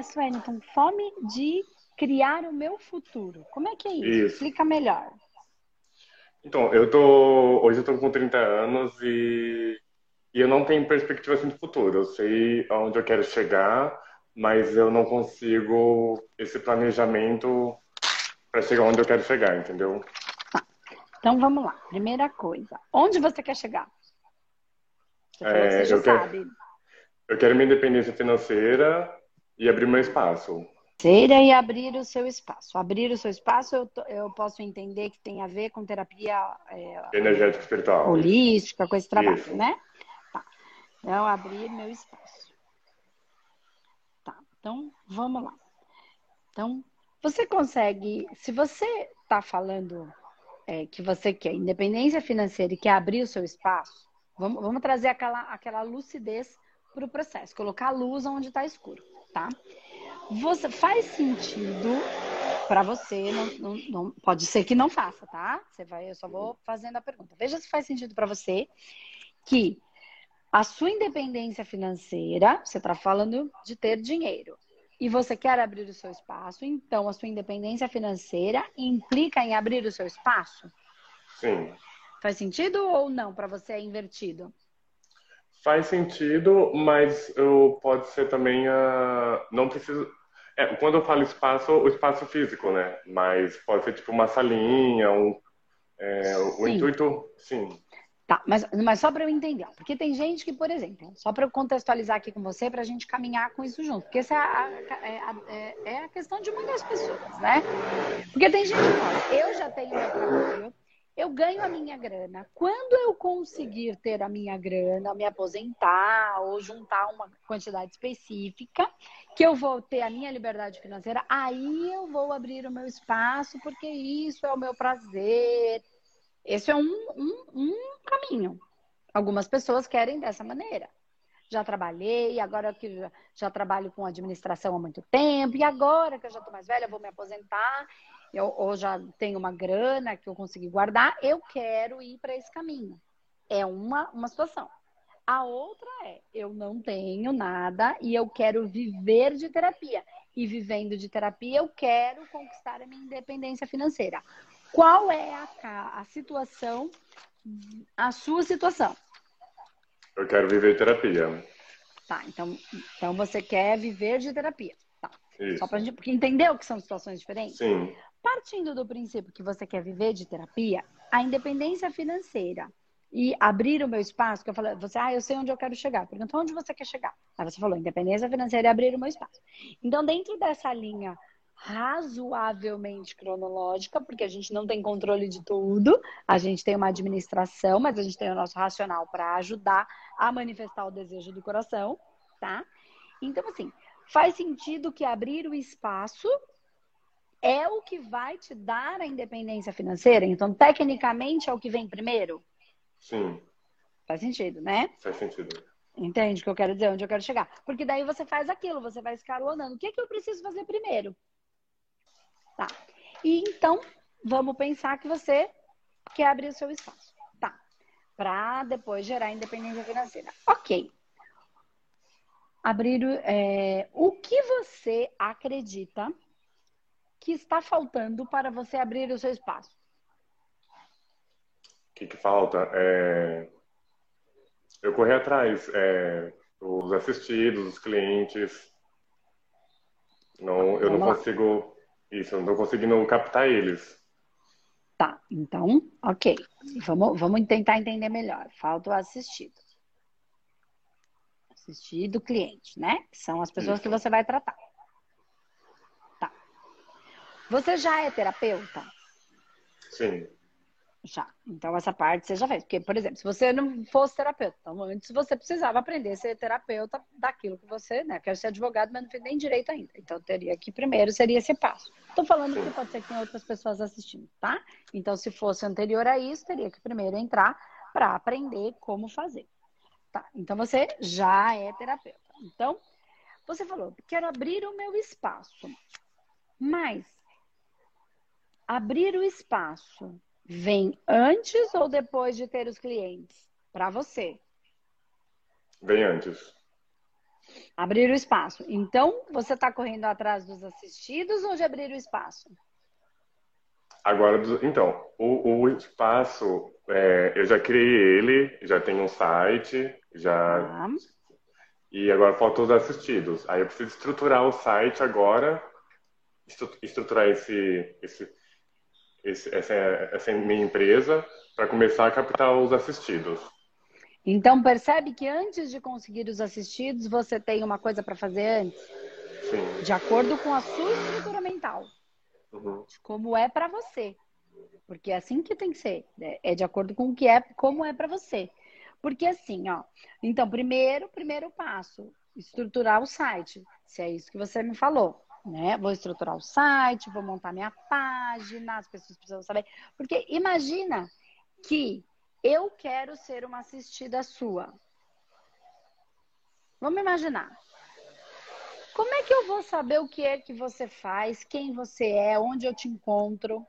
é, Swellington? Fome de criar o meu futuro. Como é que é isso? isso. Explica melhor. Então, eu tô. Hoje eu tô com 30 anos e, e eu não tenho perspectiva assim de futuro. Eu sei aonde eu quero chegar, mas eu não consigo esse planejamento para chegar onde eu quero chegar, entendeu? Tá. Então vamos lá. Primeira coisa, onde você quer chegar? Você é, você eu, quero, eu quero minha independência financeira e abrir meu espaço. Financeira e abrir o seu espaço. Abrir o seu espaço, eu, eu posso entender que tem a ver com terapia é, energética espiritual, holística, com esse trabalho, Isso. né? Tá. Então, abrir meu espaço. Tá. Então, vamos lá. Então, você consegue, se você está falando é, que você quer independência financeira e quer abrir o seu espaço, vamos, vamos trazer aquela, aquela lucidez para o processo, colocar a luz onde está escuro, tá? Você faz sentido para você, não, não, não, pode ser que não faça, tá? Você vai, eu só vou fazendo a pergunta. Veja se faz sentido para você que a sua independência financeira, você está falando de ter dinheiro, e você quer abrir o seu espaço, então a sua independência financeira implica em abrir o seu espaço? Sim. Faz sentido ou não? Para você é invertido? Faz sentido, mas eu, pode ser também uh, não preciso. É, quando eu falo espaço, o espaço físico, né? Mas pode ser tipo uma salinha, um, é, o intuito, sim. Tá, mas, mas só para eu entender, porque tem gente que, por exemplo, só para eu contextualizar aqui com você, para a gente caminhar com isso junto, porque essa é a, é a, é, é a questão de muitas pessoas, né? Porque tem gente que fala, eu já tenho meu trabalho, eu ganho a minha grana. Quando eu conseguir ter a minha grana, me aposentar ou juntar uma quantidade específica, que eu vou ter a minha liberdade financeira, aí eu vou abrir o meu espaço, porque isso é o meu prazer, esse é um, um, um caminho. Algumas pessoas querem dessa maneira. Já trabalhei, agora que já, já trabalho com administração há muito tempo, e agora que eu já estou mais velha, vou me aposentar, eu, ou já tenho uma grana que eu consegui guardar, eu quero ir para esse caminho. É uma, uma situação. A outra é, eu não tenho nada e eu quero viver de terapia. E vivendo de terapia, eu quero conquistar a minha independência financeira. Qual é a, a situação, a sua situação? Eu quero viver terapia. Tá, então, então você quer viver de terapia. Tá. Isso. Só pra gente, porque entendeu que são situações diferentes? Sim. Partindo do princípio que você quer viver de terapia, a independência financeira e abrir o meu espaço, que eu falei, você, ah, eu sei onde eu quero chegar. Perguntou onde você quer chegar. Aí você falou, independência financeira e abrir o meu espaço. Então, dentro dessa linha razoavelmente cronológica, porque a gente não tem controle de tudo, a gente tem uma administração, mas a gente tem o nosso racional para ajudar a manifestar o desejo do coração, tá? Então, assim, faz sentido que abrir o espaço é o que vai te dar a independência financeira? Então, tecnicamente, é o que vem primeiro? Sim. Faz sentido, né? Faz sentido. Entende o que eu quero dizer? Onde eu quero chegar? Porque daí você faz aquilo, você vai escalonando. O que, é que eu preciso fazer primeiro? Tá. E então, vamos pensar que você quer abrir o seu espaço. Tá. Para depois gerar independência financeira. Ok. Abrir é, o que você acredita que está faltando para você abrir o seu espaço? O que, que falta? É... Eu correr atrás. É... Os assistidos, os clientes. Não, eu não consigo isso, eu não tô conseguindo captar eles. Tá, então, ok. Vamos, vamos tentar entender melhor. Falta o assistido. Assistido cliente, né? São as pessoas Isso. que você vai tratar. Você já é terapeuta? Sim. Já. Então, essa parte você já fez. Porque, por exemplo, se você não fosse terapeuta, então antes você precisava aprender a ser terapeuta daquilo que você, né? Quero ser advogado, mas não fez nem direito ainda. Então, teria que primeiro seria esse passo. Estou falando que pode ser que tem outras pessoas assistindo, tá? Então, se fosse anterior a isso, teria que primeiro entrar para aprender como fazer. Tá? Então, você já é terapeuta. Então, você falou, quero abrir o meu espaço. Mas, abrir o espaço vem antes ou depois de ter os clientes? Para você. Vem antes. Abrir o espaço. Então, você está correndo atrás dos assistidos ou de abrir o espaço? Agora, então, o, o espaço, é, eu já criei ele, já tenho um site, já. Ah. E agora faltam os assistidos. Aí eu preciso estruturar o site agora, estruturar esse, esse, esse essa, essa minha empresa para começar a captar os assistidos. Então, percebe que antes de conseguir os assistidos, você tem uma coisa para fazer antes? Sim. De acordo com a sua estrutura mental. Uhum. Como é para você. Porque é assim que tem que ser. É de acordo com o que é, como é para você. Porque assim, ó. Então, primeiro, primeiro passo, estruturar o site. Se é isso que você me falou. Né? Vou estruturar o site, vou montar minha página, as pessoas precisam saber. Porque imagina que eu quero ser uma assistida sua. Vamos imaginar. Como é que eu vou saber o que é que você faz, quem você é, onde eu te encontro?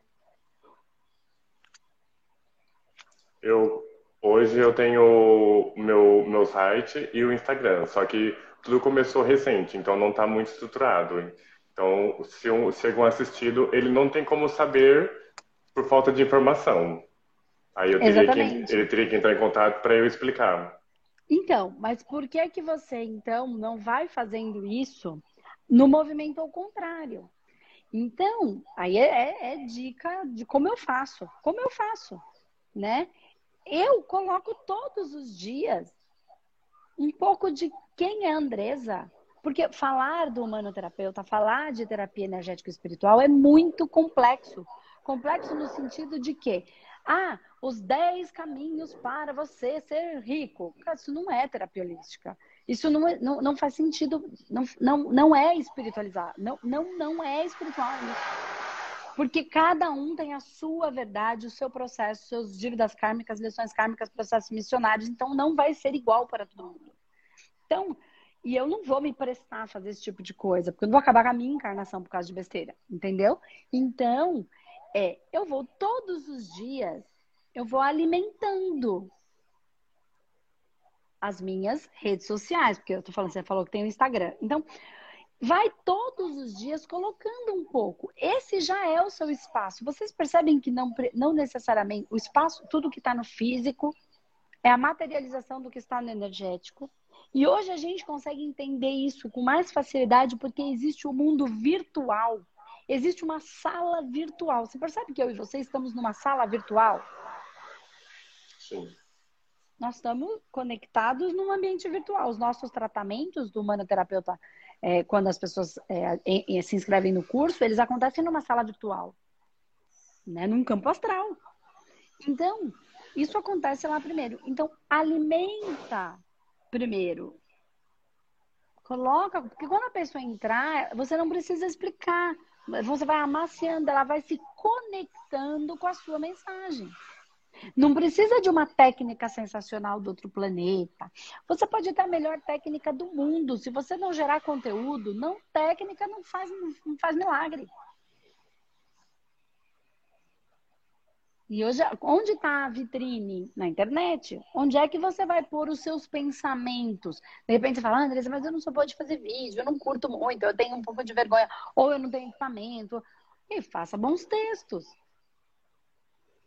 Eu hoje eu tenho meu meu site e o Instagram, só que tudo começou recente, então não está muito estruturado. Então, se um, algum assistido, ele não tem como saber por falta de informação. Aí eu teria que, ele teria que entrar em contato para eu explicar. Então, mas por que que você então não vai fazendo isso no movimento ao contrário? Então, aí é, é, é dica de como eu faço. Como eu faço, né? Eu coloco todos os dias um pouco de quem é a Andresa. Porque falar do humanoterapeuta, falar de terapia energética espiritual é muito complexo. Complexo no sentido de que ah, os 10 caminhos para você ser rico. Isso não é terapia holística. Isso não, é, não, não faz sentido, não, não, não é espiritualizar. Não, não, não é espiritual. Porque cada um tem a sua verdade, o seu processo, suas dívidas kármicas, lições kármicas, processos missionários. Então, não vai ser igual para todo mundo. Então, e eu não vou me prestar a fazer esse tipo de coisa, porque eu não vou acabar com a minha encarnação por causa de besteira, entendeu? Então, é, eu vou todos os dias, eu vou alimentando as minhas redes sociais, porque eu tô falando, você falou que tem o Instagram. Então, vai todos os dias colocando um pouco. Esse já é o seu espaço. Vocês percebem que não, não necessariamente o espaço, tudo que está no físico, é a materialização do que está no energético. E hoje a gente consegue entender isso com mais facilidade porque existe o mundo virtual existe uma sala virtual. Você percebe que eu e você estamos numa sala virtual? Sim. Nós estamos conectados num ambiente virtual. Os nossos tratamentos do humanoterapeuta, é, quando as pessoas é, se inscrevem no curso, eles acontecem numa sala virtual, né? num campo astral. Então, isso acontece lá primeiro. Então, alimenta primeiro. Coloca, porque quando a pessoa entrar, você não precisa explicar você vai amaciando, ela vai se conectando com a sua mensagem. Não precisa de uma técnica sensacional do outro planeta. Você pode ter a melhor técnica do mundo. Se você não gerar conteúdo, não técnica não faz, não faz milagre. E hoje, onde está a vitrine? Na internet. Onde é que você vai pôr os seus pensamentos? De repente você fala, ah, Andressa, mas eu não sou boa de fazer vídeo, eu não curto muito, eu tenho um pouco de vergonha, ou eu não tenho equipamento. E faça bons textos.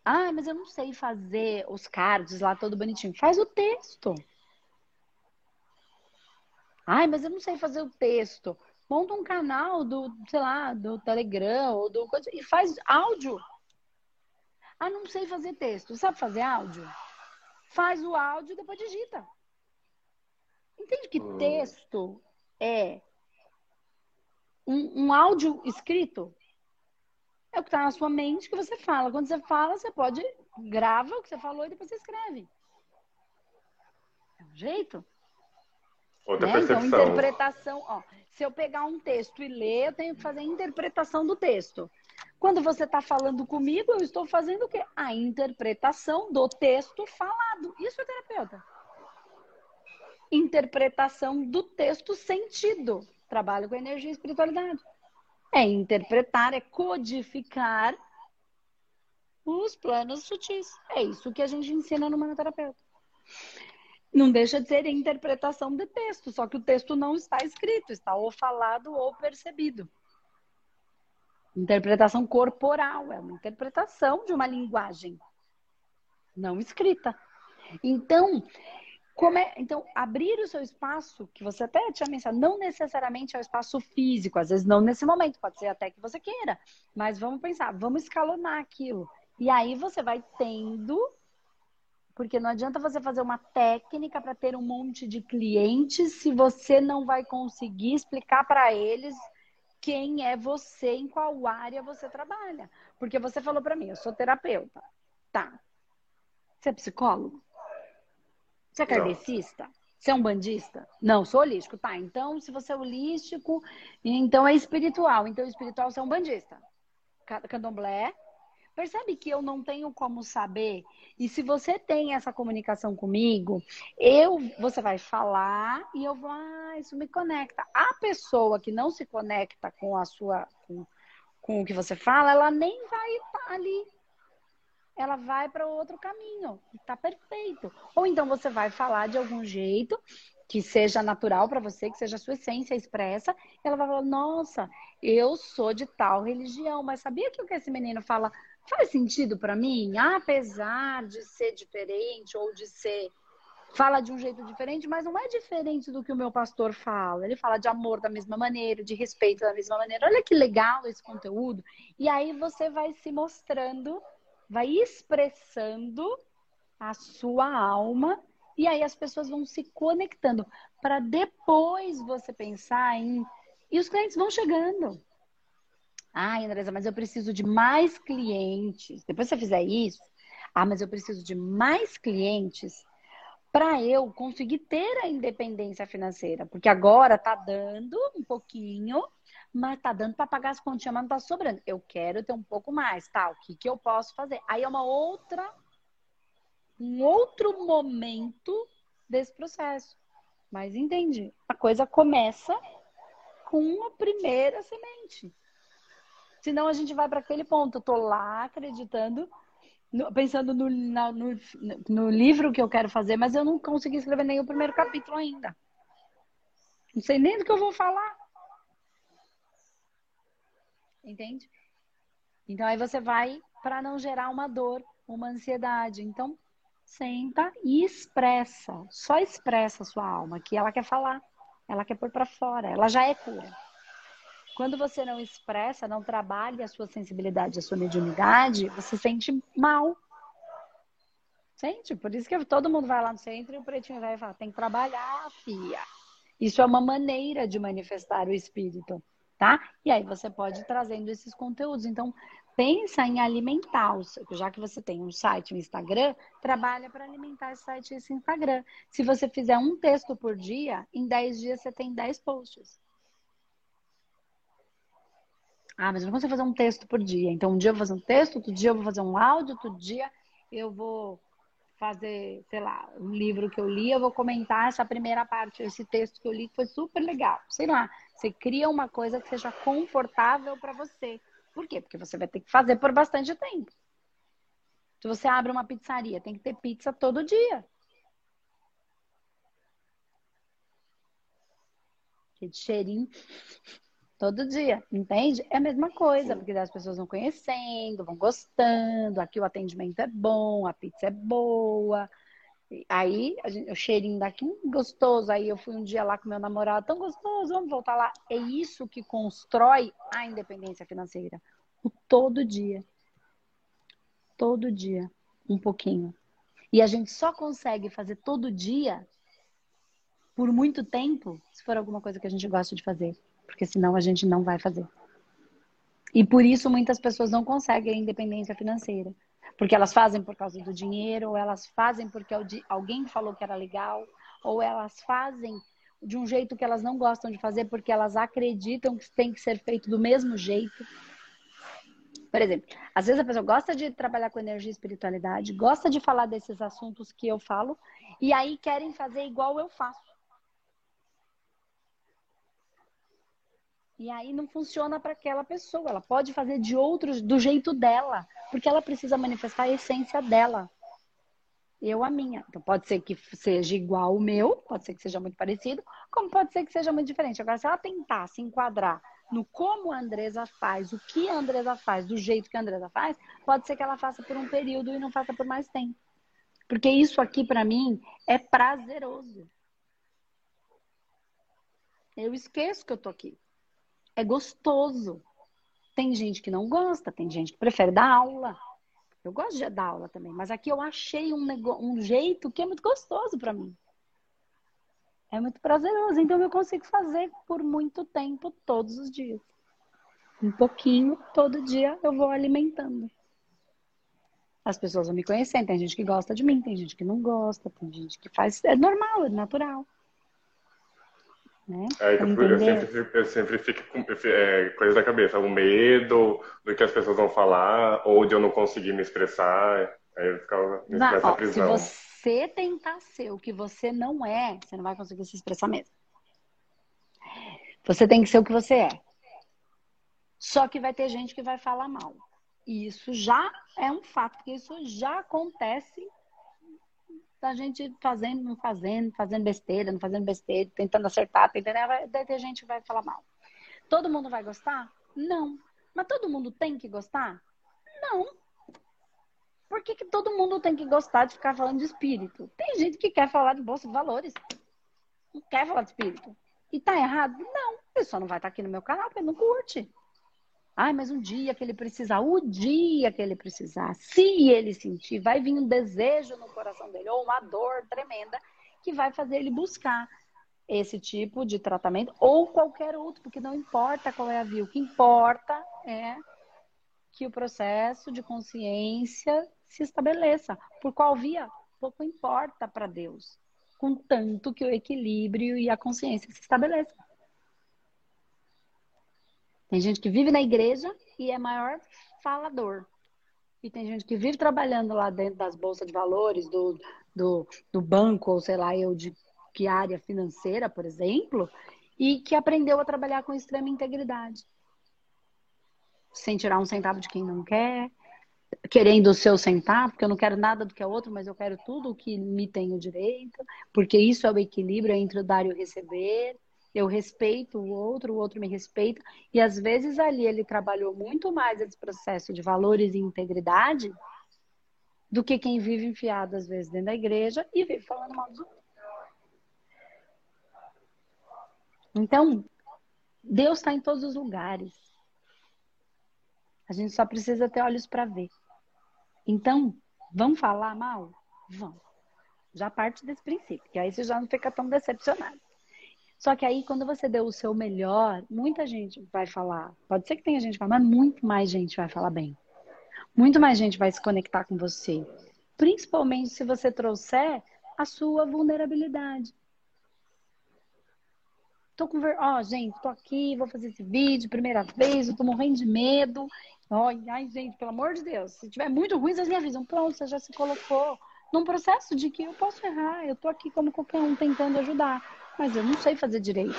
Ah, mas eu não sei fazer os cards lá todo bonitinho. Faz o texto. Ai, mas eu não sei fazer o texto. Monta um canal do, sei lá, do Telegram ou do e faz áudio. Ah, não sei fazer texto. Sabe fazer áudio? Faz o áudio e depois digita. Entende que hum. texto é um, um áudio escrito? É o que está na sua mente que você fala. Quando você fala, você pode grava o que você falou e depois você escreve. É um jeito. Outra né? Então, percepção. Então, interpretação. Ó, se eu pegar um texto e ler, eu tenho que fazer a interpretação do texto. Quando você está falando comigo, eu estou fazendo o quê? A interpretação do texto falado. Isso é terapeuta. Interpretação do texto sentido. Trabalho com energia e espiritualidade. É interpretar, é codificar os planos sutis. É isso que a gente ensina no manoterapeuta. não deixa de ser interpretação de texto, só que o texto não está escrito, está ou falado ou percebido. Interpretação corporal é uma interpretação de uma linguagem não escrita. Então, como é, então, abrir o seu espaço, que você até tinha mencionado, não necessariamente é o espaço físico, às vezes não nesse momento, pode ser até que você queira, mas vamos pensar, vamos escalonar aquilo. E aí você vai tendo, porque não adianta você fazer uma técnica para ter um monte de clientes se você não vai conseguir explicar para eles quem é você, em qual área você trabalha. Porque você falou para mim, eu sou terapeuta. Tá. Você é psicólogo? Você é kardecista? Você é um bandista? Não, sou holístico. Tá, então se você é holístico, então é espiritual. Então espiritual você é um bandista. Candomblé. Percebe que eu não tenho como saber. E se você tem essa comunicação comigo, eu, você vai falar e eu vou, ah, isso me conecta. A pessoa que não se conecta com a sua, com, com o que você fala, ela nem vai estar ali ela vai para outro caminho. Está perfeito. Ou então você vai falar de algum jeito que seja natural para você, que seja a sua essência expressa, ela vai falar: "Nossa, eu sou de tal religião, mas sabia que o que esse menino fala faz sentido para mim, apesar de ser diferente ou de ser fala de um jeito diferente, mas não é diferente do que o meu pastor fala. Ele fala de amor da mesma maneira, de respeito da mesma maneira. Olha que legal esse conteúdo. E aí você vai se mostrando vai expressando a sua alma e aí as pessoas vão se conectando para depois você pensar em e os clientes vão chegando. Ah, Andresa, mas eu preciso de mais clientes. Depois que você fizer isso, ah, mas eu preciso de mais clientes para eu conseguir ter a independência financeira, porque agora tá dando um pouquinho, mas tá dando para pagar as continhas, mas não tá sobrando. Eu quero ter um pouco mais, tá? O que, que eu posso fazer? Aí é uma outra, um outro momento desse processo. Mas entendi. A coisa começa com primeira semente. Senão a gente vai para aquele ponto. Eu tô lá acreditando, pensando no, na, no, no livro que eu quero fazer, mas eu não consegui escrever nem o primeiro capítulo ainda. Não sei nem do que eu vou falar. Entende? Então aí você vai para não gerar uma dor, uma ansiedade. Então, senta e expressa. Só expressa a sua alma, que ela quer falar. Ela quer pôr para fora. Ela já é cura. Quando você não expressa, não trabalha a sua sensibilidade, a sua mediunidade, você sente mal. Sente? Por isso que todo mundo vai lá no centro e o pretinho vai falar: tem que trabalhar, filha. Isso é uma maneira de manifestar o espírito tá? E aí você pode ir trazendo esses conteúdos. Então, pensa em alimentar, já que você tem um site, um Instagram, trabalha para alimentar esse site e esse Instagram. Se você fizer um texto por dia, em 10 dias você tem 10 posts. Ah, mas eu não consigo fazer um texto por dia. Então, um dia eu vou fazer um texto, outro dia eu vou fazer um áudio, outro dia eu vou fazer, sei lá, um livro que eu li, eu vou comentar essa primeira parte, esse texto que eu li que foi super legal. Sei lá, você cria uma coisa que seja confortável para você. Por quê? Porque você vai ter que fazer por bastante tempo. Se você abre uma pizzaria, tem que ter pizza todo dia. de cheirinho todo dia, entende? É a mesma coisa, porque as pessoas vão conhecendo, vão gostando, aqui o atendimento é bom, a pizza é boa. Aí gente, o cheirinho daqui gostoso. Aí eu fui um dia lá com meu namorado, tão gostoso, vamos voltar lá. É isso que constrói a independência financeira. O todo dia. Todo dia, um pouquinho. E a gente só consegue fazer todo dia por muito tempo se for alguma coisa que a gente gosta de fazer porque senão a gente não vai fazer. E por isso muitas pessoas não conseguem a independência financeira. Porque elas fazem por causa do dinheiro, ou elas fazem porque alguém falou que era legal, ou elas fazem de um jeito que elas não gostam de fazer porque elas acreditam que tem que ser feito do mesmo jeito. Por exemplo, às vezes a pessoa gosta de trabalhar com energia e espiritualidade, gosta de falar desses assuntos que eu falo, e aí querem fazer igual eu faço. E aí não funciona para aquela pessoa. Ela pode fazer de outros, do jeito dela, porque ela precisa manifestar a essência dela. eu a minha. Então pode ser que seja igual o meu, pode ser que seja muito parecido, como pode ser que seja muito diferente. Agora, se ela tentar se enquadrar no como a Andresa faz, o que a Andresa faz, do jeito que a Andresa faz, pode ser que ela faça por um período e não faça por mais tempo. Porque isso aqui, para mim, é prazeroso. Eu esqueço que eu tô aqui. É gostoso. Tem gente que não gosta, tem gente que prefere dar aula. Eu gosto de dar aula também, mas aqui eu achei um, um jeito que é muito gostoso para mim. É muito prazeroso, então eu consigo fazer por muito tempo, todos os dias. Um pouquinho, todo dia eu vou alimentando. As pessoas vão me conhecendo, tem gente que gosta de mim, tem gente que não gosta, tem gente que faz. É normal, é natural. Né? É, então, eu, sempre, eu sempre fico com é, coisa da cabeça, o medo do que as pessoas vão falar, ou de eu não conseguir me expressar. Aí eu ficava nessa prisão. Se você tentar ser o que você não é, você não vai conseguir se expressar mesmo. Você tem que ser o que você é. Só que vai ter gente que vai falar mal. E isso já é um fato, porque isso já acontece da gente fazendo, não fazendo, fazendo besteira, não fazendo besteira, tentando acertar, tentando. Vai ter gente vai falar mal. Todo mundo vai gostar? Não. Mas todo mundo tem que gostar? Não. Por que, que todo mundo tem que gostar de ficar falando de espírito? Tem gente que quer falar de bolsa de valores. Não quer falar de espírito. E tá errado? Não. Ele só não vai estar aqui no meu canal porque não curte. Ai, mas um dia que ele precisar, o dia que ele precisar, se ele sentir, vai vir um desejo no coração dele, ou uma dor tremenda, que vai fazer ele buscar esse tipo de tratamento, ou qualquer outro, porque não importa qual é a via, o que importa é que o processo de consciência se estabeleça. Por qual via? Pouco importa para Deus, contanto que o equilíbrio e a consciência se estabeleçam. Tem gente que vive na igreja e é maior falador. E tem gente que vive trabalhando lá dentro das bolsas de valores, do, do, do banco, ou sei lá, eu de que área financeira, por exemplo, e que aprendeu a trabalhar com extrema integridade. Sem tirar um centavo de quem não quer, querendo o seu centavo, porque eu não quero nada do que é outro, mas eu quero tudo o que me tem o direito, porque isso é o equilíbrio entre o dar e o receber eu respeito o outro, o outro me respeita. E às vezes ali ele trabalhou muito mais esse processo de valores e integridade do que quem vive enfiado às vezes dentro da igreja e vive falando mal dos outros. Então, Deus está em todos os lugares. A gente só precisa ter olhos para ver. Então, vão falar mal? Vão. Já parte desse princípio, que aí você já não fica tão decepcionado. Só que aí, quando você deu o seu melhor, muita gente vai falar. Pode ser que tenha gente que fala, mas muito mais gente vai falar bem. Muito mais gente vai se conectar com você. Principalmente se você trouxer a sua vulnerabilidade. Tô com ver... Ó, oh, gente, tô aqui, vou fazer esse vídeo, primeira vez, eu tô morrendo de medo. Oh, ai, gente, pelo amor de Deus, se tiver muito ruim, vocês me avisam. Pronto, você já se colocou num processo de que eu posso errar, eu tô aqui como qualquer um tentando ajudar mas eu não sei fazer direito.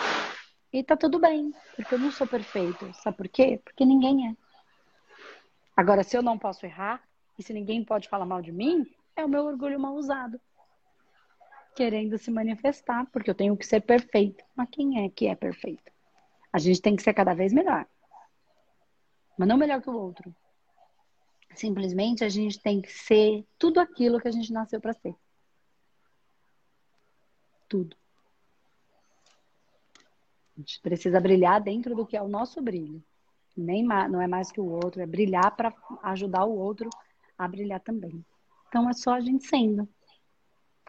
E tá tudo bem, porque eu não sou perfeito. Sabe por quê? Porque ninguém é. Agora, se eu não posso errar, e se ninguém pode falar mal de mim, é o meu orgulho mal usado. Querendo se manifestar, porque eu tenho que ser perfeito. Mas quem é que é perfeito? A gente tem que ser cada vez melhor. Mas não melhor que o outro. Simplesmente a gente tem que ser tudo aquilo que a gente nasceu para ser. Tudo. A gente precisa brilhar dentro do que é o nosso brilho. Nem não é mais que o outro, é brilhar para ajudar o outro a brilhar também. Então é só a gente sendo.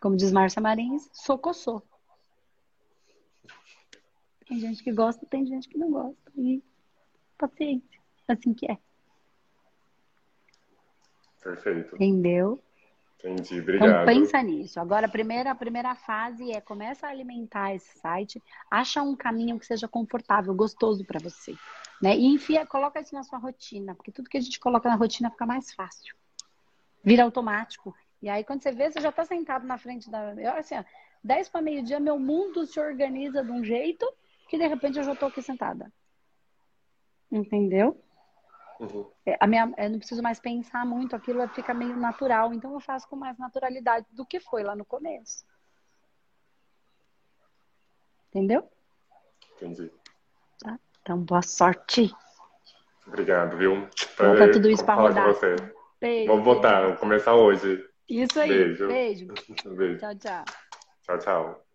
Como diz Márcia Marins, sou coçou. Tem gente que gosta, tem gente que não gosta. E paciência, assim que é. Perfeito. Entendeu? Entendi, então, obrigado. Então pensa nisso. Agora, a primeira, a primeira fase é começa a alimentar esse site, acha um caminho que seja confortável, gostoso para você. Né? E enfia, coloca isso na sua rotina, porque tudo que a gente coloca na rotina fica mais fácil. Vira automático. E aí, quando você vê, você já está sentado na frente da. Eu, assim, ó, 10 para meio-dia, meu mundo se organiza de um jeito que de repente eu já estou aqui sentada. Entendeu? Uhum. É, a minha, eu não preciso mais pensar muito, aquilo fica meio natural, então eu faço com mais naturalidade do que foi lá no começo. Entendeu? Entendi. Tá? Então, boa sorte. Obrigado, viu? Coloca tudo isso para rodar. Você. Beijo. Vamos botar, vou começar hoje. Isso aí. Beijo. Beijo. Beijo. Tchau, tchau. Tchau, tchau.